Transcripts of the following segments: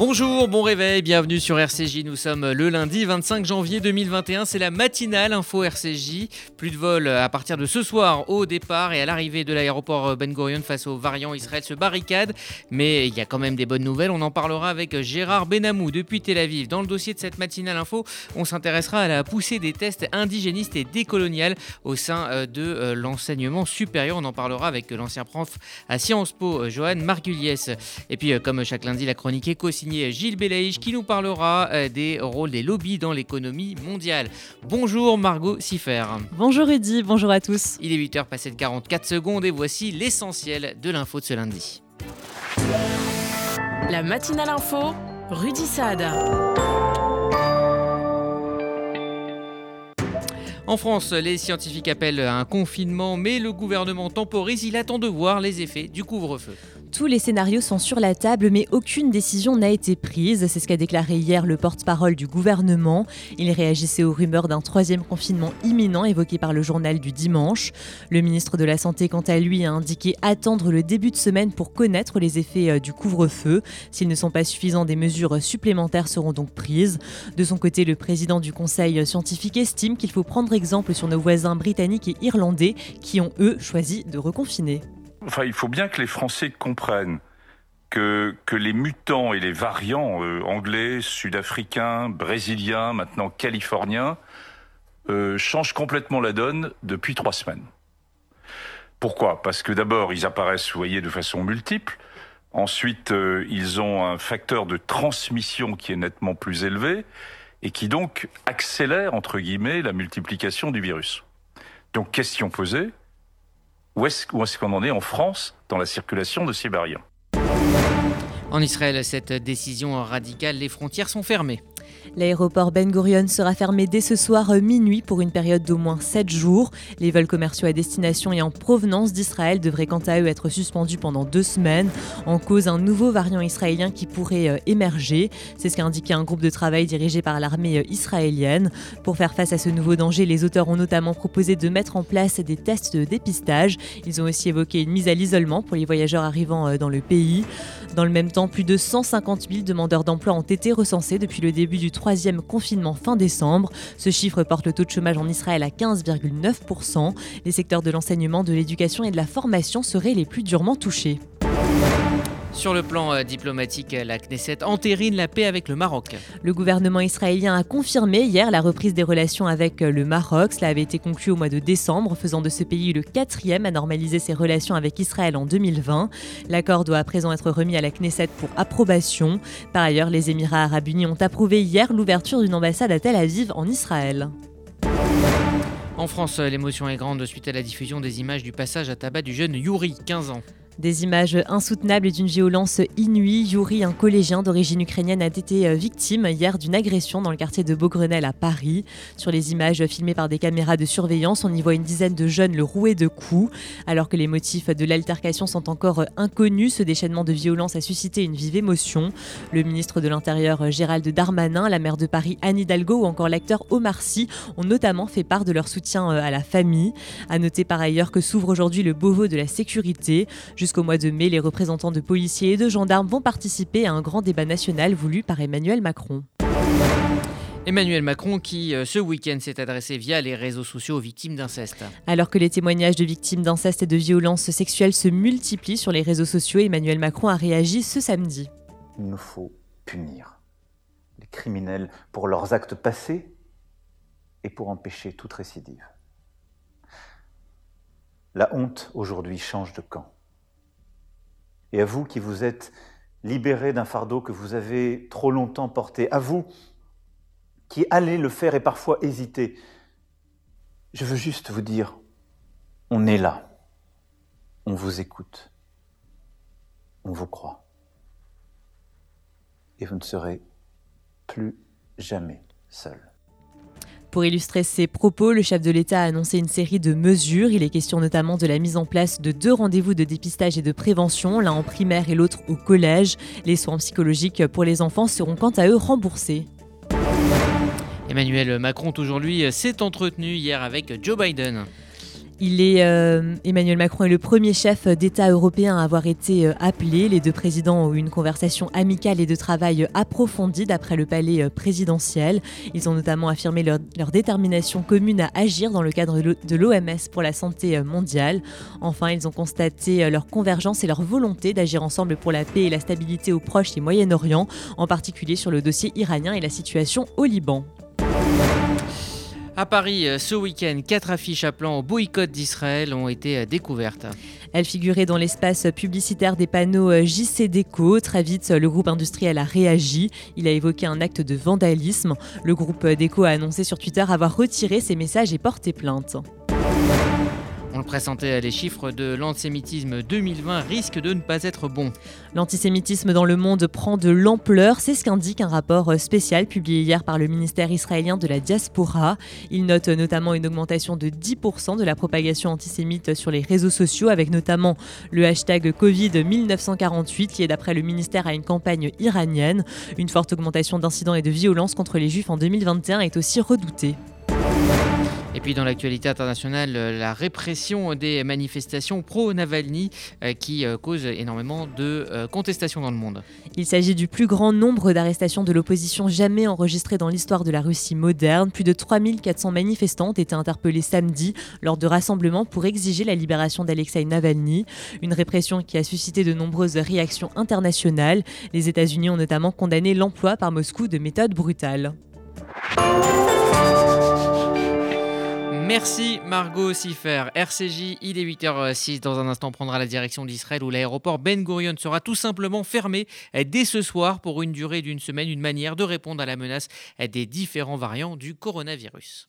Bonjour, bon réveil, bienvenue sur RCJ. Nous sommes le lundi 25 janvier 2021. C'est la matinale info RCJ. Plus de vols à partir de ce soir au départ et à l'arrivée de l'aéroport Ben Gurion face aux variants Israël se barricade. Mais il y a quand même des bonnes nouvelles. On en parlera avec Gérard Benamou depuis Tel Aviv. Dans le dossier de cette matinale info, on s'intéressera à la poussée des tests indigénistes et décoloniales au sein euh, de euh, l'enseignement supérieur. On en parlera avec l'ancien prof à Sciences Po, Johan Margulies. Et puis, euh, comme chaque lundi, la chronique éco signé Gilles Belaïch qui nous parlera euh, des rôles des lobbies dans l'économie mondiale. Bonjour Margot Siffer. Bonjour Rudy, bonjour à tous. Il est 8h passé de 44 secondes et voici l'essentiel de l'info de ce lundi. La matinale info, Rudy Saad. En France, les scientifiques appellent à un confinement, mais le gouvernement temporise. Il attend de voir les effets du couvre-feu. Tous les scénarios sont sur la table, mais aucune décision n'a été prise. C'est ce qu'a déclaré hier le porte-parole du gouvernement. Il réagissait aux rumeurs d'un troisième confinement imminent évoqué par le journal du dimanche. Le ministre de la Santé, quant à lui, a indiqué attendre le début de semaine pour connaître les effets euh, du couvre-feu. S'ils ne sont pas suffisants, des mesures supplémentaires seront donc prises. De son côté, le président du conseil scientifique estime qu'il faut prendre exemple sur nos voisins britanniques et irlandais qui ont, eux, choisi de reconfiner. Enfin, il faut bien que les Français comprennent que, que les mutants et les variants euh, anglais, sud-africains, brésiliens, maintenant californiens, euh, changent complètement la donne depuis trois semaines. Pourquoi? Parce que d'abord, ils apparaissent, vous voyez, de façon multiple. Ensuite, euh, ils ont un facteur de transmission qui est nettement plus élevé et qui donc accélère, entre guillemets, la multiplication du virus. Donc, question posée, où est-ce qu'on en est en France dans la circulation de ces variants En Israël, cette décision radicale, les frontières sont fermées. L'aéroport Ben Gurion sera fermé dès ce soir euh, minuit pour une période d'au moins 7 jours. Les vols commerciaux à destination et en provenance d'Israël devraient quant à eux être suspendus pendant deux semaines. En cause, un nouveau variant israélien qui pourrait euh, émerger. C'est ce qu'a indiqué un groupe de travail dirigé par l'armée euh, israélienne. Pour faire face à ce nouveau danger, les auteurs ont notamment proposé de mettre en place des tests de dépistage. Ils ont aussi évoqué une mise à l'isolement pour les voyageurs arrivant dans le pays. Dans le même temps, plus de 150 000 demandeurs d'emploi ont été recensés depuis le début du troisième confinement fin décembre. Ce chiffre porte le taux de chômage en Israël à 15,9%. Les secteurs de l'enseignement, de l'éducation et de la formation seraient les plus durement touchés. Sur le plan euh, diplomatique, la Knesset entérine la paix avec le Maroc. Le gouvernement israélien a confirmé hier la reprise des relations avec euh, le Maroc. Cela avait été conclu au mois de décembre, faisant de ce pays le quatrième à normaliser ses relations avec Israël en 2020. L'accord doit à présent être remis à la Knesset pour approbation. Par ailleurs, les Émirats arabes unis ont approuvé hier l'ouverture d'une ambassade à Tel Aviv en Israël. En France, l'émotion est grande suite à la diffusion des images du passage à tabac du jeune Yuri, 15 ans. Des images insoutenables et d'une violence inouïe. Yuri, un collégien d'origine ukrainienne, a été euh, victime hier d'une agression dans le quartier de Beaugrenelle à Paris. Sur les images filmées par des caméras de surveillance, on y voit une dizaine de jeunes le rouer de coups. Alors que les motifs de l'altercation sont encore inconnus, ce déchaînement de violence a suscité une vive émotion. Le ministre de l'Intérieur Gérald Darmanin, la maire de Paris Anne Hidalgo ou encore l'acteur Omar Sy ont notamment fait part de leur soutien euh, à la famille. À noter par ailleurs que s'ouvre aujourd'hui le Beauvau de la sécurité. Jusqu'au mois de mai, les représentants de policiers et de gendarmes vont participer à un grand débat national voulu par Emmanuel Macron. Emmanuel Macron qui, euh, ce week-end, s'est adressé via les réseaux sociaux aux victimes d'inceste. Alors que les témoignages de victimes d'inceste et de violences sexuelles se multiplient sur les réseaux sociaux, Emmanuel Macron a réagi ce samedi. Il nous faut punir les criminels pour leurs actes passés et pour empêcher toute récidive. La honte aujourd'hui change de camp et à vous qui vous êtes libérés d'un fardeau que vous avez trop longtemps porté, à vous qui allez le faire et parfois hésiter, je veux juste vous dire, on est là, on vous écoute, on vous croit, et vous ne serez plus jamais seul. Pour illustrer ses propos, le chef de l'État a annoncé une série de mesures. Il est question notamment de la mise en place de deux rendez-vous de dépistage et de prévention, l'un en primaire et l'autre au collège. Les soins psychologiques pour les enfants seront quant à eux remboursés. Emmanuel Macron, aujourd'hui, s'est entretenu hier avec Joe Biden. Euh, Emmanuel Macron est le premier chef d'État européen à avoir été euh, appelé. Les deux présidents ont eu une conversation amicale et de travail approfondie d'après le palais euh, présidentiel. Ils ont notamment affirmé leur, leur détermination commune à agir dans le cadre de l'OMS pour la santé mondiale. Enfin, ils ont constaté leur convergence et leur volonté d'agir ensemble pour la paix et la stabilité au Proche et Moyen-Orient, en particulier sur le dossier iranien et la situation au Liban. À Paris, euh, ce week-end, quatre affiches appelant au boycott d'Israël ont été euh, découvertes. Elles figuraient dans l'espace publicitaire des panneaux euh, JC Déco. Très vite, le groupe industriel a réagi. Il a évoqué un acte de vandalisme. Le groupe Déco a annoncé sur Twitter avoir retiré ses messages et porté plainte. On le pressentait, les chiffres de l'antisémitisme 2020 risquent de ne pas être bons. L'antisémitisme dans le monde prend de l'ampleur, c'est ce qu'indique un rapport spécial publié hier par le ministère israélien de la diaspora. Il note notamment une augmentation de 10% de la propagation antisémite sur les réseaux sociaux, avec notamment le hashtag Covid-1948 qui est d'après le ministère à une campagne iranienne. Une forte augmentation d'incidents et de violences contre les juifs en 2021 est aussi redoutée. Et puis dans l'actualité internationale, euh, la répression des manifestations pro-Navalny euh, qui euh, cause énormément de contestations dans le monde. Il s'agit du plus grand nombre d'arrestations de l'opposition jamais enregistrées dans l'histoire de la Russie moderne. Plus de 3400 manifestants ont été interpellés samedi lors de rassemblements pour exiger la libération d'Alexei Navalny. Une répression qui a suscité de nombreuses réactions internationales. Les États-Unis ont notamment condamné l'emploi par Moscou de méthodes brutales. Merci Margot Siffer. RCJ, il est 8h06. Dans un instant, prendra la direction d'Israël où l'aéroport Ben Gurion sera tout simplement fermé dès ce soir pour une durée d'une semaine, une manière de répondre à la menace des différents variants du coronavirus.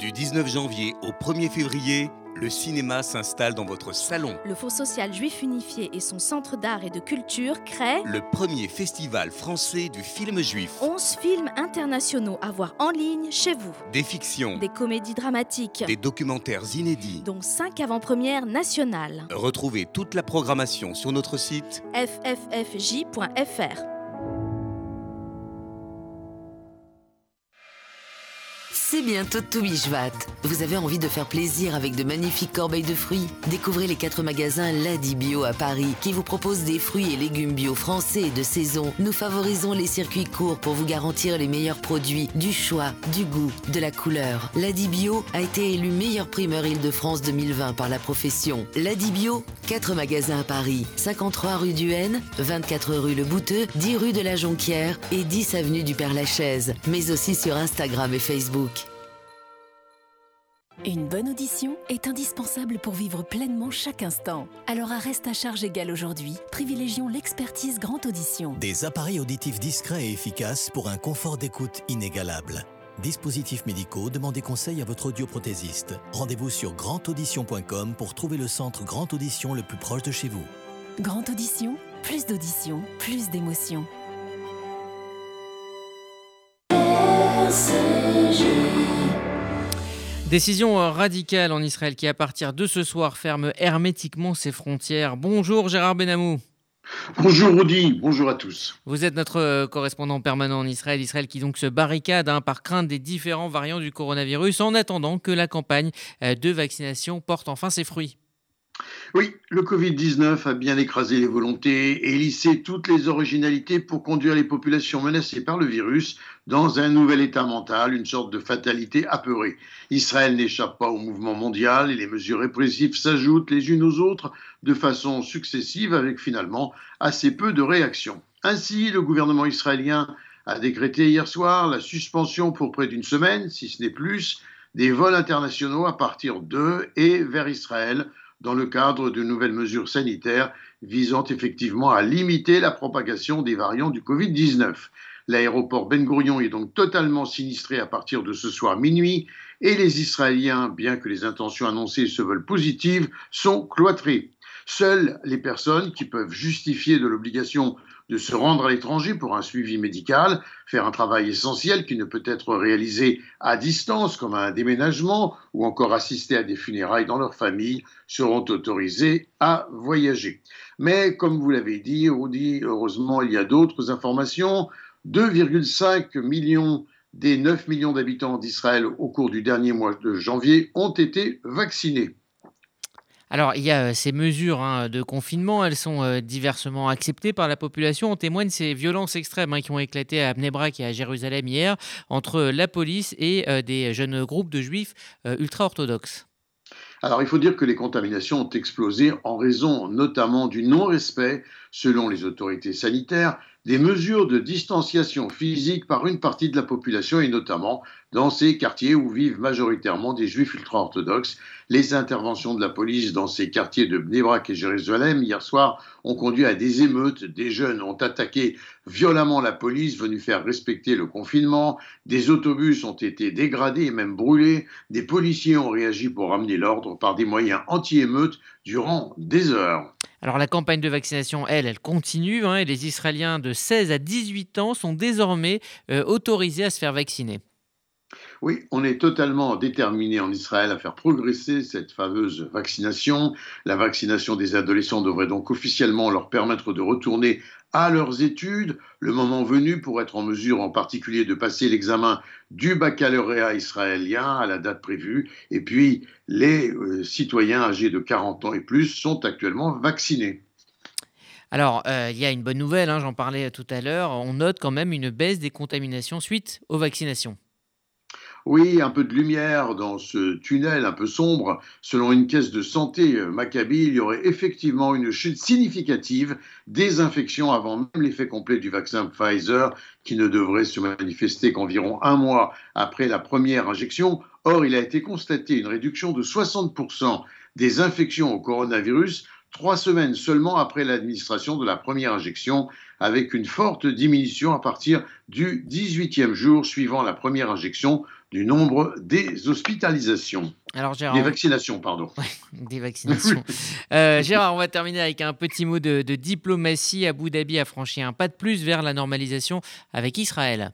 Du 19 janvier au 1er février, le cinéma s'installe dans votre salon. Le Fonds social juif unifié et son centre d'art et de culture créent le premier festival français du film juif. 11 films internationaux à voir en ligne chez vous. Des fictions, des comédies dramatiques, des documentaires inédits, dont 5 avant-premières nationales. Retrouvez toute la programmation sur notre site fffj.fr. C'est bientôt Toubishvat. Vous avez envie de faire plaisir avec de magnifiques corbeilles de fruits? Découvrez les quatre magasins Ladi Bio à Paris qui vous proposent des fruits et légumes bio français de saison. Nous favorisons les circuits courts pour vous garantir les meilleurs produits, du choix, du goût, de la couleur. Ladi Bio a été élu meilleur primeur Île-de-France 2020 par la profession. Ladi Bio, 4 magasins à Paris, 53 rue du Haine, 24 rue Le Bouteux, 10 rue de la Jonquière et 10 avenue du Père-Lachaise, mais aussi sur Instagram et Facebook. Une bonne audition est indispensable pour vivre pleinement chaque instant. Alors à reste à charge égale aujourd'hui, privilégions l'expertise Grand Audition. Des appareils auditifs discrets et efficaces pour un confort d'écoute inégalable. Dispositifs médicaux, demandez conseil à votre audioprothésiste. Rendez-vous sur grandaudition.com pour trouver le centre Grand Audition le plus proche de chez vous. Grand Audition, plus d'audition, plus d'émotion. Décision euh, radicale en Israël qui, à partir de ce soir, ferme hermétiquement ses frontières. Bonjour Gérard Benamou. Bonjour Rudy, bonjour à tous. Vous êtes notre euh, correspondant permanent en Israël, Israël qui donc se barricade hein, par crainte des différents variants du coronavirus en attendant que la campagne euh, de vaccination porte enfin ses fruits. Oui, le Covid-19 a bien écrasé les volontés et lissé toutes les originalités pour conduire les populations menacées par le virus dans un nouvel état mental, une sorte de fatalité apeurée. Israël n'échappe pas au mouvement mondial et les mesures répressives s'ajoutent les unes aux autres de façon successive avec finalement assez peu de réactions. Ainsi, le gouvernement israélien a décrété hier soir la suspension pour près d'une semaine, si ce n'est plus, des vols internationaux à partir de et vers Israël dans le cadre de nouvelles mesures sanitaires visant effectivement à limiter la propagation des variants du Covid-19. L'aéroport Ben Gurion est donc totalement sinistré à partir de ce soir minuit et les Israéliens, bien que les intentions annoncées se veulent positives, sont cloîtrés. Seules les personnes qui peuvent justifier de l'obligation de se rendre à l'étranger pour un suivi médical, faire un travail essentiel qui ne peut être réalisé à distance comme un déménagement ou encore assister à des funérailles dans leur famille seront autorisés à voyager. Mais comme vous l'avez dit, dit heureusement il y a d'autres informations. 2,5 millions des 9 millions d'habitants d'Israël au cours du dernier mois de janvier ont été vaccinés. Alors, il y a euh, ces mesures hein, de confinement, elles sont euh, diversement acceptées par la population. On témoigne ces violences extrêmes hein, qui ont éclaté à Bnebrak et à Jérusalem hier entre la police et euh, des jeunes groupes de juifs ultra-orthodoxes. Alors il faut dire que les contaminations ont explosé en raison notamment du non-respect, selon les autorités sanitaires, des mesures de distanciation physique par une partie de la population et notamment dans ces quartiers où vivent majoritairement des juifs ultra-orthodoxes. Les interventions de la police dans ces quartiers de Bnebrak et Jérusalem hier soir ont conduit à des émeutes. Des jeunes ont attaqué violemment la police venue faire respecter le confinement. Des autobus ont été dégradés et même brûlés. Des policiers ont réagi pour ramener l'ordre par des moyens anti-émeutes durant des heures. Alors la campagne de vaccination, elle, elle continue hein, et les Israéliens de 16 à 18 ans sont désormais euh, autorisés à se faire vacciner. Oui, on est totalement déterminé en Israël à faire progresser cette fameuse vaccination. La vaccination des adolescents devrait donc officiellement leur permettre de retourner à leurs études, le moment venu pour être en mesure en particulier de passer l'examen du baccalauréat israélien à la date prévue. Et puis, les euh, citoyens âgés de 40 ans et plus sont actuellement vaccinés. Alors, euh, il y a une bonne nouvelle, hein, j'en parlais tout à l'heure, on note quand même une baisse des contaminations suite aux vaccinations. Oui, un peu de lumière dans ce tunnel un peu sombre. Selon une caisse de santé euh, Maccabi, il y aurait effectivement une chute significative des infections avant même l'effet complet du vaccin Pfizer, qui ne devrait se manifester qu'environ un mois après la première injection. Or, il a été constaté une réduction de 60% des infections au coronavirus trois semaines seulement après l'administration de la première injection, avec une forte diminution à partir du 18e jour suivant la première injection du nombre des hospitalisations. Alors, Gérard, des vaccinations, pardon. des vaccinations. Euh, Gérard, on va terminer avec un petit mot de, de diplomatie. Abu Dhabi a franchi un pas de plus vers la normalisation avec Israël.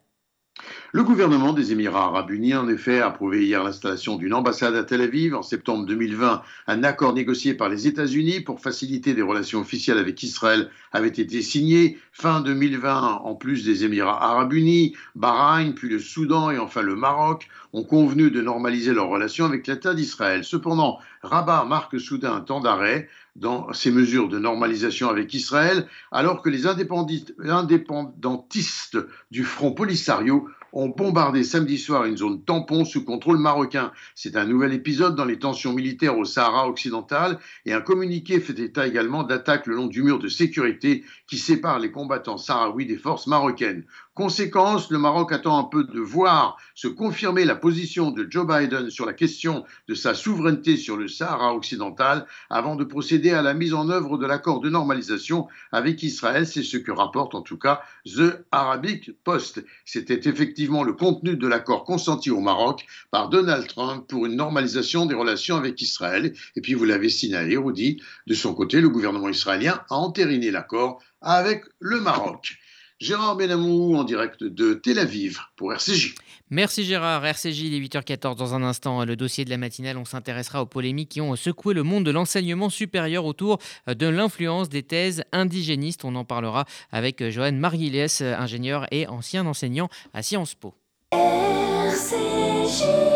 Le gouvernement des Émirats arabes unis, en effet, a approuvé hier l'installation d'une ambassade à Tel Aviv. En septembre 2020, un accord négocié par les États-Unis pour faciliter des relations officielles avec Israël avait été signé. Fin 2020, en plus des Émirats arabes unis, Bahreïn, puis le Soudan et enfin le Maroc ont convenu de normaliser leurs relations avec l'État d'Israël. Cependant, Rabat marque soudain un temps d'arrêt dans ces mesures de normalisation avec Israël, alors que les indépendantistes du Front Polisario ont bombardé samedi soir une zone tampon sous contrôle marocain. C'est un nouvel épisode dans les tensions militaires au Sahara occidental et un communiqué fait état également d'attaques le long du mur de sécurité qui sépare les combattants sahraouis des forces marocaines. Conséquence, le Maroc attend un peu de voir se confirmer la position de Joe Biden sur la question de sa souveraineté sur le Sahara occidental avant de procéder à la mise en œuvre de l'accord de normalisation avec Israël. C'est ce que rapporte en tout cas The Arabic Post. C'était effectivement le contenu de l'accord consenti au Maroc par Donald Trump pour une normalisation des relations avec Israël. Et puis vous l'avez signalé, Rudy, de son côté, le gouvernement israélien a entériné l'accord avec le Maroc. Gérard Benamou en direct de Tel Aviv pour RCJ. Merci Gérard. RCJ, il est 8h14 dans un instant. Le dossier de la matinale, on s'intéressera aux polémiques qui ont secoué le monde de l'enseignement supérieur autour de l'influence des thèses indigénistes. On en parlera avec Johan Marguilès, ingénieur et ancien enseignant à Sciences Po. RCJ.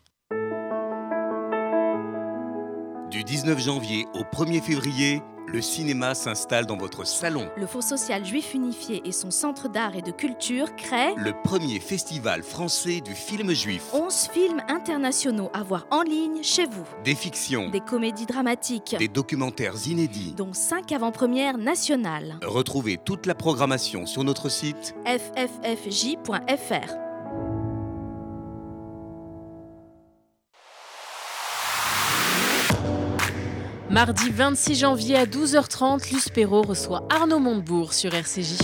19 janvier au 1er février, le cinéma s'installe dans votre salon. Le Fonds social juif unifié et son centre d'art et de culture créent le premier festival français du film juif. 11 films internationaux à voir en ligne chez vous. Des fictions, des comédies dramatiques, des documentaires inédits, dont 5 avant-premières nationales. Retrouvez toute la programmation sur notre site fffj.fr. Mardi 26 janvier à 12h30, Luce Perrault reçoit Arnaud Montebourg sur RCJ.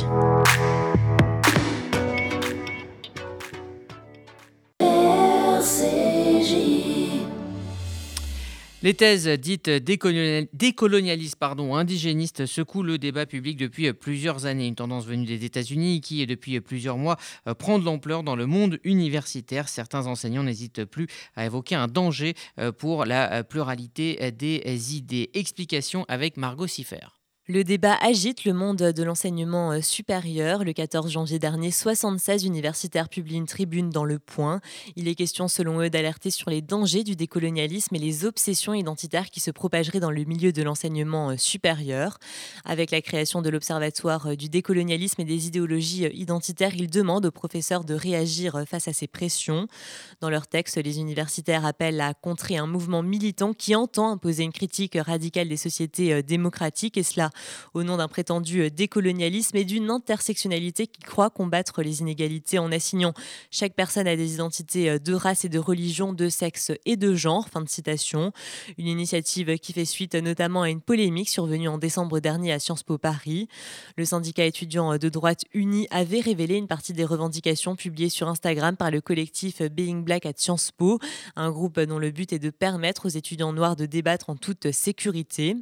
Les thèses dites décolonialistes, pardon, indigénistes secouent le débat public depuis plusieurs années. Une tendance venue des États-Unis qui, depuis plusieurs mois, euh, prend de l'ampleur dans le monde universitaire. Certains enseignants n'hésitent plus à évoquer un danger euh, pour la euh, pluralité des idées. Explication avec Margot Siffer. Le débat agite le monde de l'enseignement euh, supérieur. Le 14 janvier dernier, 76 universitaires publient une tribune dans Le Point. Il est question, selon eux, d'alerter sur les dangers du décolonialisme et les obsessions identitaires qui se propageraient dans le milieu de l'enseignement euh, supérieur. Avec la création de l'Observatoire euh, du décolonialisme et des idéologies identitaires, ils demandent aux professeurs de réagir face à ces pressions. Dans leur texte, les universitaires appellent à contrer un mouvement militant qui entend imposer une critique radicale des sociétés démocratiques, et cela au nom d'un prétendu euh, décolonialisme et d'une intersectionnalité qui croit combattre les inégalités en assignant chaque personne à des identités euh, de race et de religion, de sexe et de genre. Fin de citation. Une initiative qui fait suite notamment à une polémique survenue en décembre dernier à Sciences Po Paris. Le syndicat étudiant de droite uni avait révélé une partie des revendications publiées sur Instagram par le collectif Being Black at Sciences Po, un groupe dont le but est de permettre aux étudiants noirs de débattre en toute sécurité.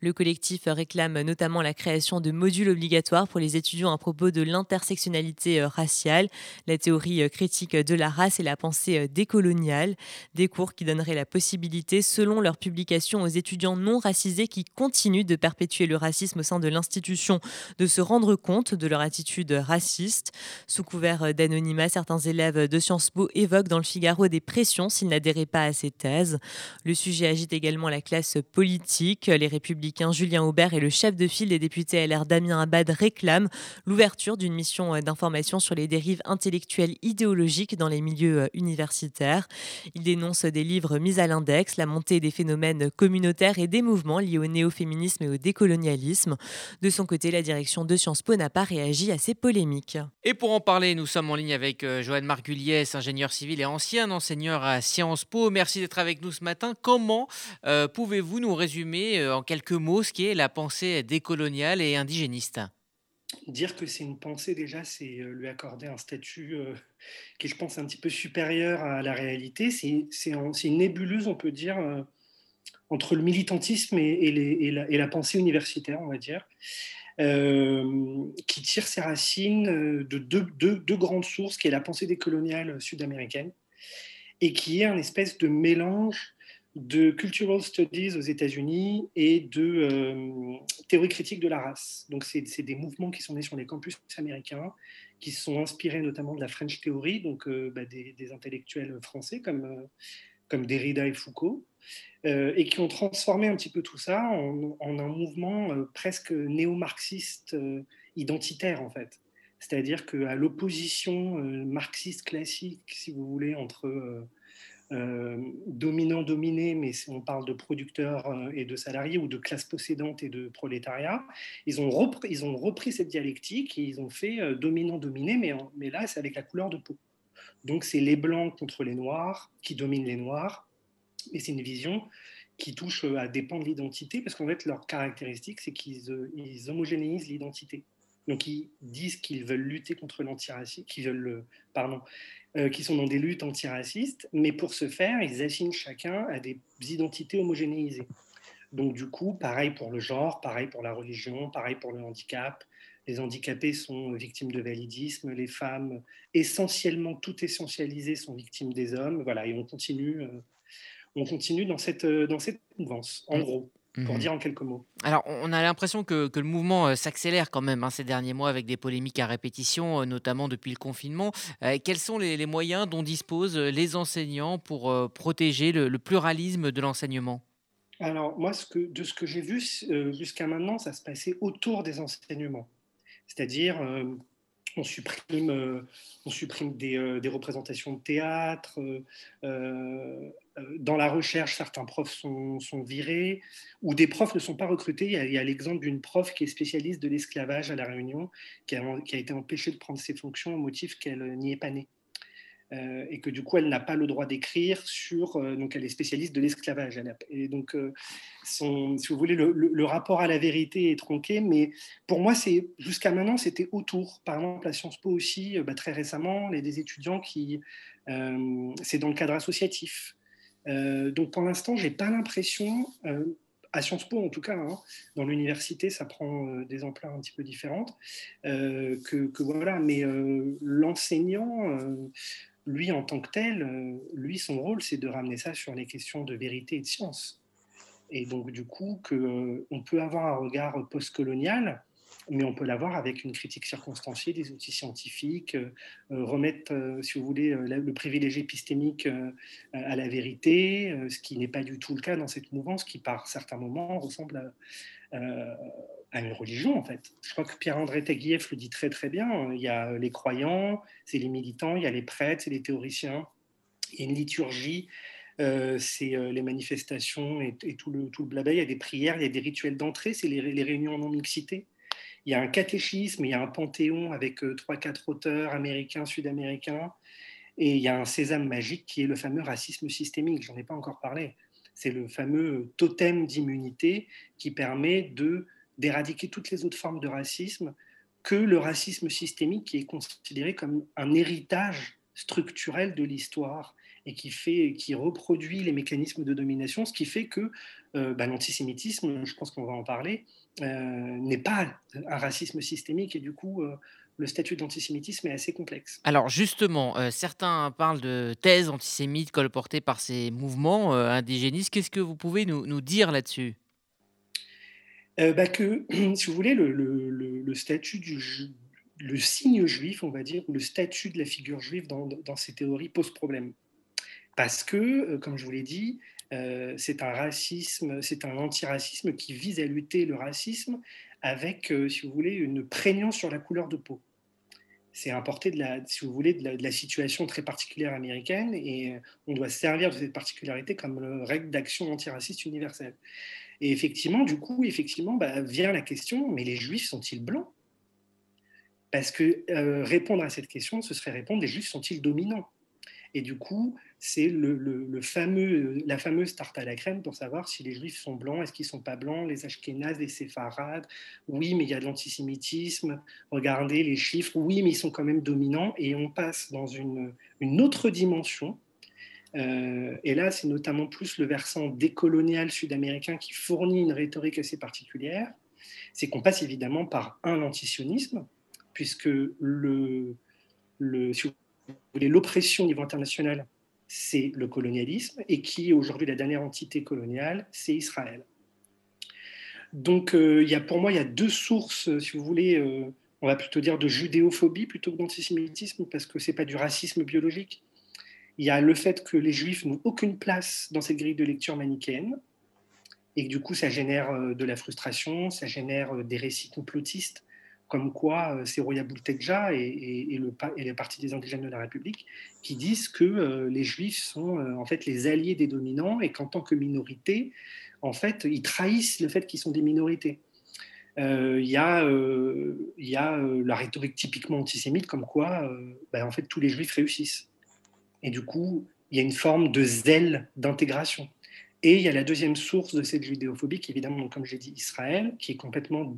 Le collectif réclame notamment la création de modules obligatoires pour les étudiants à propos de l'intersectionnalité euh, raciale, la théorie euh, critique de la race et la pensée euh, décoloniale, des cours qui donneraient la possibilité, selon leur publication, aux étudiants non racisés qui continuent de perpétuer le racisme au sein de l'institution de se rendre compte de leur attitude raciste. Sous couvert d'anonymat, certains élèves de Sciences Po évoquent dans le Figaro des pressions s'ils n'adhéraient pas à ces thèses. Le sujet agite également la classe politique. Républicain Julien Aubert et le chef de file des députés LR Damien Abad réclament l'ouverture d'une mission euh, d'information sur les dérives intellectuelles idéologiques dans les milieux euh, universitaires. Il dénonce des livres mis à l'index, la montée des phénomènes communautaires et des mouvements liés au néo-féminisme et au décolonialisme. De son côté, la direction de Sciences Po n'a pas réagi à ces polémiques. Et pour en parler, nous sommes en ligne avec euh, Joanne Marguliès, ingénieur civil et ancien enseignant à Sciences Po. Merci d'être avec nous ce matin. Comment pouvez-vous nous résumer en quelques mots ce qui est la pensée décoloniale et indigéniste Dire que c'est une pensée, déjà, c'est euh, lui accorder un statut euh, qui, je pense, un petit peu supérieur à la réalité. C'est une nébuleuse, on peut dire, euh, entre le militantisme et, la, pensée universitaire, on va dire. qui tire ses racines de deux, grandes sources, qui est la pensée décoloniale sud-américaine, et qui est un espèce de mélange de cultural studies aux États-Unis et de euh, théorie critique de la race. Donc, c'est des mouvements qui sont nés sur les campus américains, qui sont inspirés notamment de la French Theory, donc euh, bah, des, intellectuels français comme, euh, comme Derrida et Foucault, et qui ont transformé un petit peu tout ça en, un mouvement presque néo-marxiste identitaire, en fait. C'est-à-dire qu'à l'opposition marxiste classique, si vous voulez, entre dominant-dominé, mais on parle de producteurs euh, et de salariés ou de classe possédante et de prolétariat, ils ont repris, cette dialectique et ils ont fait euh, dominant-dominé, mais, là, c'est avec la couleur de peau. Donc, c'est les blancs contre les noirs qui dominent les noirs, mais c'est une vision qui touche à des pans de l'identité, parce qu'en fait, leur caractéristique, c'est qu'ils ils homogénéisent l'identité. Donc, ils disent qu'ils veulent lutter contre l'antiracisme, qu'ils veulent, pardon, euh, qui sont dans des luttes antiracistes, mais pour ce faire, ils assignent chacun à des identités homogénéisées. Donc du coup, pareil pour le genre, pareil pour la religion, pareil pour le handicap. Les handicapés sont victimes de validisme, les femmes, essentiellement tout essentialisé, sont victimes des hommes. Voilà, et on continue, euh, on continue dans cette, euh, dans cette mouvance, en gros pour mhm. dire en quelques mots. Alors, on a l'impression que, le mouvement euh, s'accélère quand même hein, ces derniers mois avec des polémiques à répétition, euh, notamment depuis le confinement. Euh, quels sont les, moyens dont disposent les enseignants pour protéger le, pluralisme de l'enseignement? Alors, moi, ce que, de ce que j'ai vu jusqu'à maintenant, ça se passait autour des enseignements. C'est-à-dire, on supprime, on supprime des, représentations de théâtre, euh, dans la recherche, certains profs sont, virés ou des profs ne sont pas recrutés. Il y a, l'exemple d'une prof qui est spécialiste de l'esclavage à La Réunion, qui a, été empêchée de prendre ses fonctions au motif qu'elle n'y est pas née. Euh, et que du coup, elle n'a pas le droit d'écrire sur. Euh, donc, elle est spécialiste de l'esclavage. Et donc, si vous voulez, le, rapport à la vérité est tronqué. Mais pour moi, c'est jusqu'à maintenant, c'était autour. Par exemple, à Sciences Po aussi, bah, très récemment, les des étudiants qui. c'est dans le cadre associatif. Euh, donc pour l'instant, j'ai pas l'impression, euh, à Sciences Po en tout cas, hein, dans l'université, ça prend euh, des ampleurs un petit peu différentes, que, voilà. Mais l'enseignant, lui en tant que tel, lui son rôle, c'est de ramener ça sur les questions de vérité et de science. Et donc du coup, que on peut avoir un regard postcolonial mais on peut l'avoir avec une critique circonstanciée des outils scientifiques, euh, euh, remettre, euh, si vous voulez, le privilège épistémique à la vérité, ce qui n'est pas du tout le cas dans cette mouvance qui, par certains moments, ressemble à, une religion, en fait. Je crois que Pierre-André Taguieff le dit très très bien. Il y a les croyants, c'est les militants, il y a les prêtres, c'est les théoriciens. Il y a une liturgie, c'est les manifestations et, tout, le, tout le blabla. Il y a des prières, il y a des rituels d'entrée, c'est les, les réunions non mixité il y a un catéchisme, il y a un panthéon avec euh, trois, quatre auteurs américains, sud-américains, et il y a un sésame magique qui est le fameux racisme systémique. J'en ai pas encore parlé. C'est le fameux totem d'immunité qui permet d'éradiquer toutes les autres formes de racisme que le racisme systémique qui est considéré comme un héritage structurel de l'histoire et qui, fait, qui reproduit les mécanismes de domination, ce qui fait que euh, bah, l'antisémitisme, je pense qu'on va en parler, euh, n'est pas un racisme systémique et du coup euh, le statut d'antisémitisme est assez complexe. Alors justement, euh, certains parlent de thèses antisémites colportées par ces mouvements indigénistes. Qu'est-ce que vous pouvez nous, dire là-dessus? Bah que, si vous voulez, le, statut du le signe juif, on va dire, ou le statut de la figure juive dans, dans ces théories pose problème. Parce que, comme je vous l'ai dit, euh, c'est un antiracisme qui vise à lutter le racisme avec, euh, si vous voulez, une prégnance sur la couleur de peau. C'est importé de la, si vous voulez, de la, situation très particulière américaine et euh, on doit servir de cette particularité comme règle d'action antiraciste universelle. Et effectivement, du coup, effectivement, bah, vient la question, mais les juifs sont-ils blancs? Parce que répondre à cette question, ce serait répondre, les juifs sont-ils dominants? Et du coup, c'est le, fameux, la fameuse tarte à la crème pour savoir si les juifs sont blancs, est-ce qu'ils sont pas blancs, les ashkénazes, les séfarades, oui, mais il y a de l'antisémitisme, regardez les chiffres, oui, mais ils sont quand même dominants, et on passe dans une, autre dimension. Euh, et là, c'est notamment plus le versant décolonial sud-américain qui fournit une rhétorique assez particulière. c'est qu'on passe évidemment par un antisionisme, puisque l'oppression au niveau international, c'est le colonialisme, et qui est aujourd'hui la dernière entité coloniale, c'est Israël. Donc, euh, il y a, pour moi, il y a deux sources, si vous voulez, euh, on va plutôt dire de judéophobie plutôt que d'antisémitisme, parce que ce n'est pas du racisme biologique. Il y a le fait que les juifs n'ont aucune place dans cette grille de lecture manichéenne, et que du coup, ça génère euh, de la frustration, ça génère des récits complotistes, comme quoi c'est Roya Boultedja et, et, le, et les partis des indigènes de la République qui disent que les juifs sont en fait les alliés des dominants et qu'en tant que minorité, en fait, ils trahissent le fait qu'ils sont des minorités. Euh, il y a, euh, y a euh, la rhétorique typiquement antisémite comme quoi ben, en fait, tous les juifs réussissent. Et du coup, il y a une forme de zèle d'intégration. Et il y a la deuxième source de cette judéophobie, qui évidemment, comme j'ai dit, Israël, qui est complètement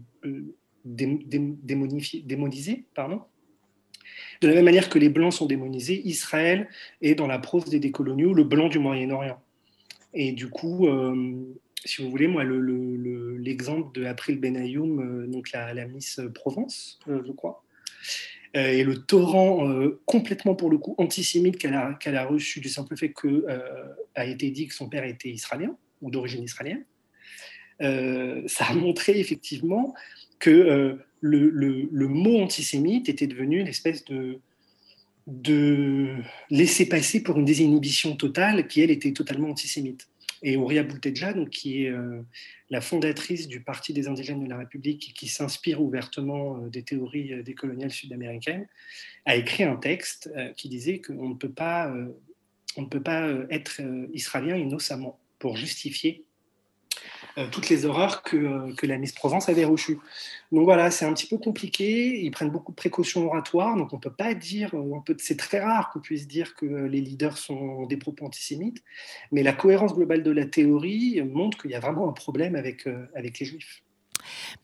démonisé. Pardon. De la même manière que les Blancs sont démonisés, Israël est dans la prose des décoloniaux le blanc du Moyen-Orient. Et du coup, si vous voulez, moi, l'exemple le, de April Benayoum, euh, donc la, Miss Provence, euh, je crois, euh, et le torrent complètement, pour le coup, antisémite qu'elle a, a reçu du simple fait que a été dit que son père était israélien ou d'origine israélienne, ça a montré effectivement que le, le, mot antisémite était devenu une espèce de, de laisser passer pour une désinhibition totale qui, elle, était totalement antisémite. Et Ouria Boultedja, donc, qui est euh, la fondatrice du Parti des indigènes de la République, qui s'inspire ouvertement euh, des théories euh, décoloniales sud-américaines, a écrit un texte qui disait qu'on ne peut pas, on ne peut pas être israélien innocemment pour justifier euh, toutes les horreurs que, euh, que, la Miss Provence avait reçues. Donc voilà, c'est un petit peu compliqué. Ils prennent beaucoup de précautions oratoires, donc on peut pas dire, euh, c'est très rare qu'on puisse dire que les leaders sont des propos antisémites, mais la cohérence globale de la théorie montre qu'il y a vraiment un problème avec, avec les juifs.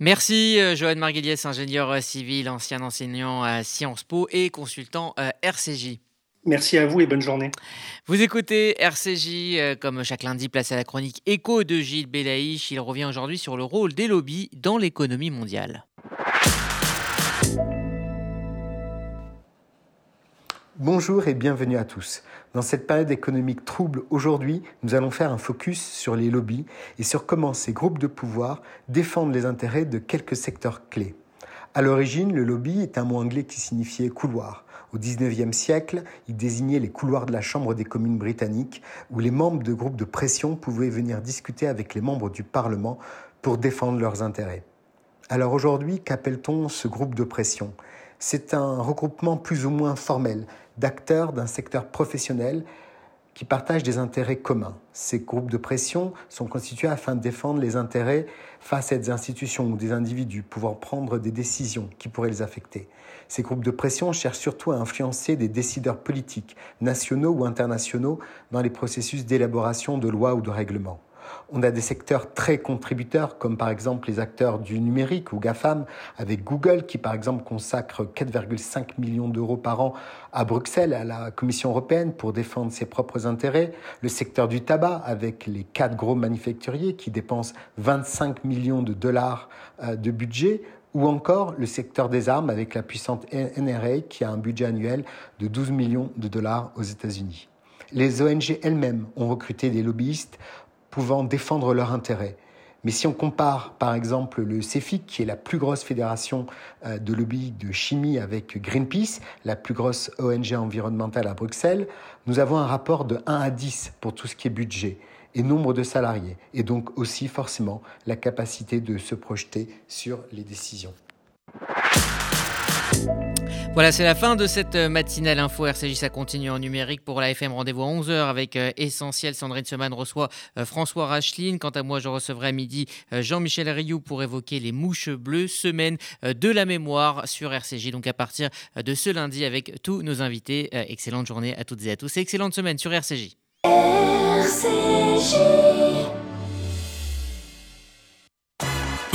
Merci Joanne Margulies, ingénieur civil, ancien enseignant à Sciences Po et consultant RCJ. Merci à vous et bonne journée. Vous écoutez RCJ, euh, comme chaque lundi, place à la chronique écho de Gilles Belaïch. Il revient aujourd'hui sur le rôle des lobbies dans l'économie mondiale. Bonjour et bienvenue à tous. Dans cette période économique trouble aujourd'hui, nous allons faire un focus sur les lobbies et sur comment ces groupes de pouvoir défendent les intérêts de quelques secteurs clés. À l'origine, le lobby est un mot anglais qui signifiait couloir. Au XIXe siècle, il désignait les couloirs de la Chambre des communes britanniques où les membres de groupes de pression pouvaient venir discuter avec les membres du Parlement pour défendre leurs intérêts. Alors aujourd'hui, qu'appelle-t-on ce groupe de pression? C'est un regroupement plus ou moins formel d'acteurs d'un secteur professionnel qui partagent des intérêts communs. Ces groupes de pression sont constitués afin de défendre les intérêts face à des institutions ou des individus pouvant prendre des décisions qui pourraient les affecter. Ces groupes de pression cherchent surtout à influencer des décideurs politiques, nationaux ou internationaux, dans les processus d'élaboration de lois ou de règlements. On a des secteurs très contributeurs, comme par exemple les acteurs du numérique ou GAFAM, avec Google qui par exemple consacre 4,5 millions d'euros par an à Bruxelles, à la Commission européenne, pour défendre ses propres intérêts. Le secteur du tabac, avec les quatre gros manufacturiers qui dépensent 25 millions de dollars euh, de budget ou encore le secteur des armes avec la puissante NRA qui a un budget annuel de 12 millions de dollars aux États-Unis. Les ONG elles-mêmes ont recruté des lobbyistes pouvant défendre leurs intérêts. Mais si on compare par exemple le CEFIC, qui est la plus grosse fédération euh, de lobby de chimie avec Greenpeace, la plus grosse ONG environnementale à Bruxelles, nous avons un rapport de 1 à 10 pour tout ce qui est budget et nombre de salariés, et donc aussi forcément la capacité de se projeter sur les décisions. Voilà, c'est la fin de cette matinale info RCJ. Ça continue en numérique pour la FM. Rendez-vous à 11h avec euh, Essentiel. Sandrine Seman reçoit euh, François Racheline. Quant à moi, je recevrai à midi euh, Jean-Michel Rioux pour évoquer les mouches bleues, semaine de la mémoire sur RCJ. Donc à partir de ce lundi avec tous nos invités. Excellente journée à toutes et à tous et excellente semaine sur RCJ. RCJ.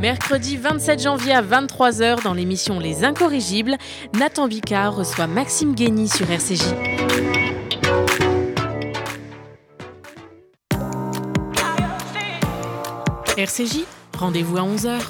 Mercredi 27 janvier à 23h dans l'émission Les Incorrigibles, Nathan Bicard reçoit Maxime Guény sur RCJ. RCJ, rendez-vous à 11h.